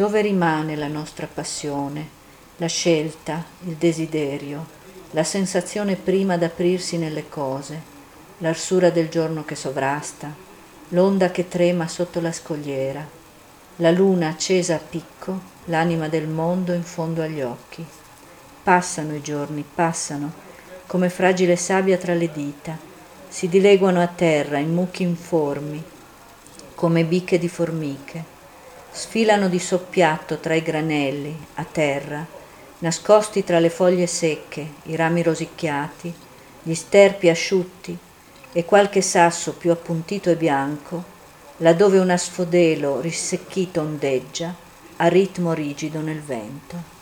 Dove rimane la nostra passione, la scelta, il desiderio, la sensazione prima d'aprirsi nelle cose, l'arsura del giorno che sovrasta, l'onda che trema sotto la scogliera, la luna accesa a picco, l'anima del mondo in fondo agli occhi. Passano i giorni, passano, come fragile sabbia tra le dita, si dileguano a terra in mucchi informi, come bicche di formiche sfilano di soppiatto tra i granelli, a terra, nascosti tra le foglie secche, i rami rosicchiati, gli sterpi asciutti e qualche sasso più appuntito e bianco, laddove un asfodelo risecchito ondeggia a ritmo rigido nel vento.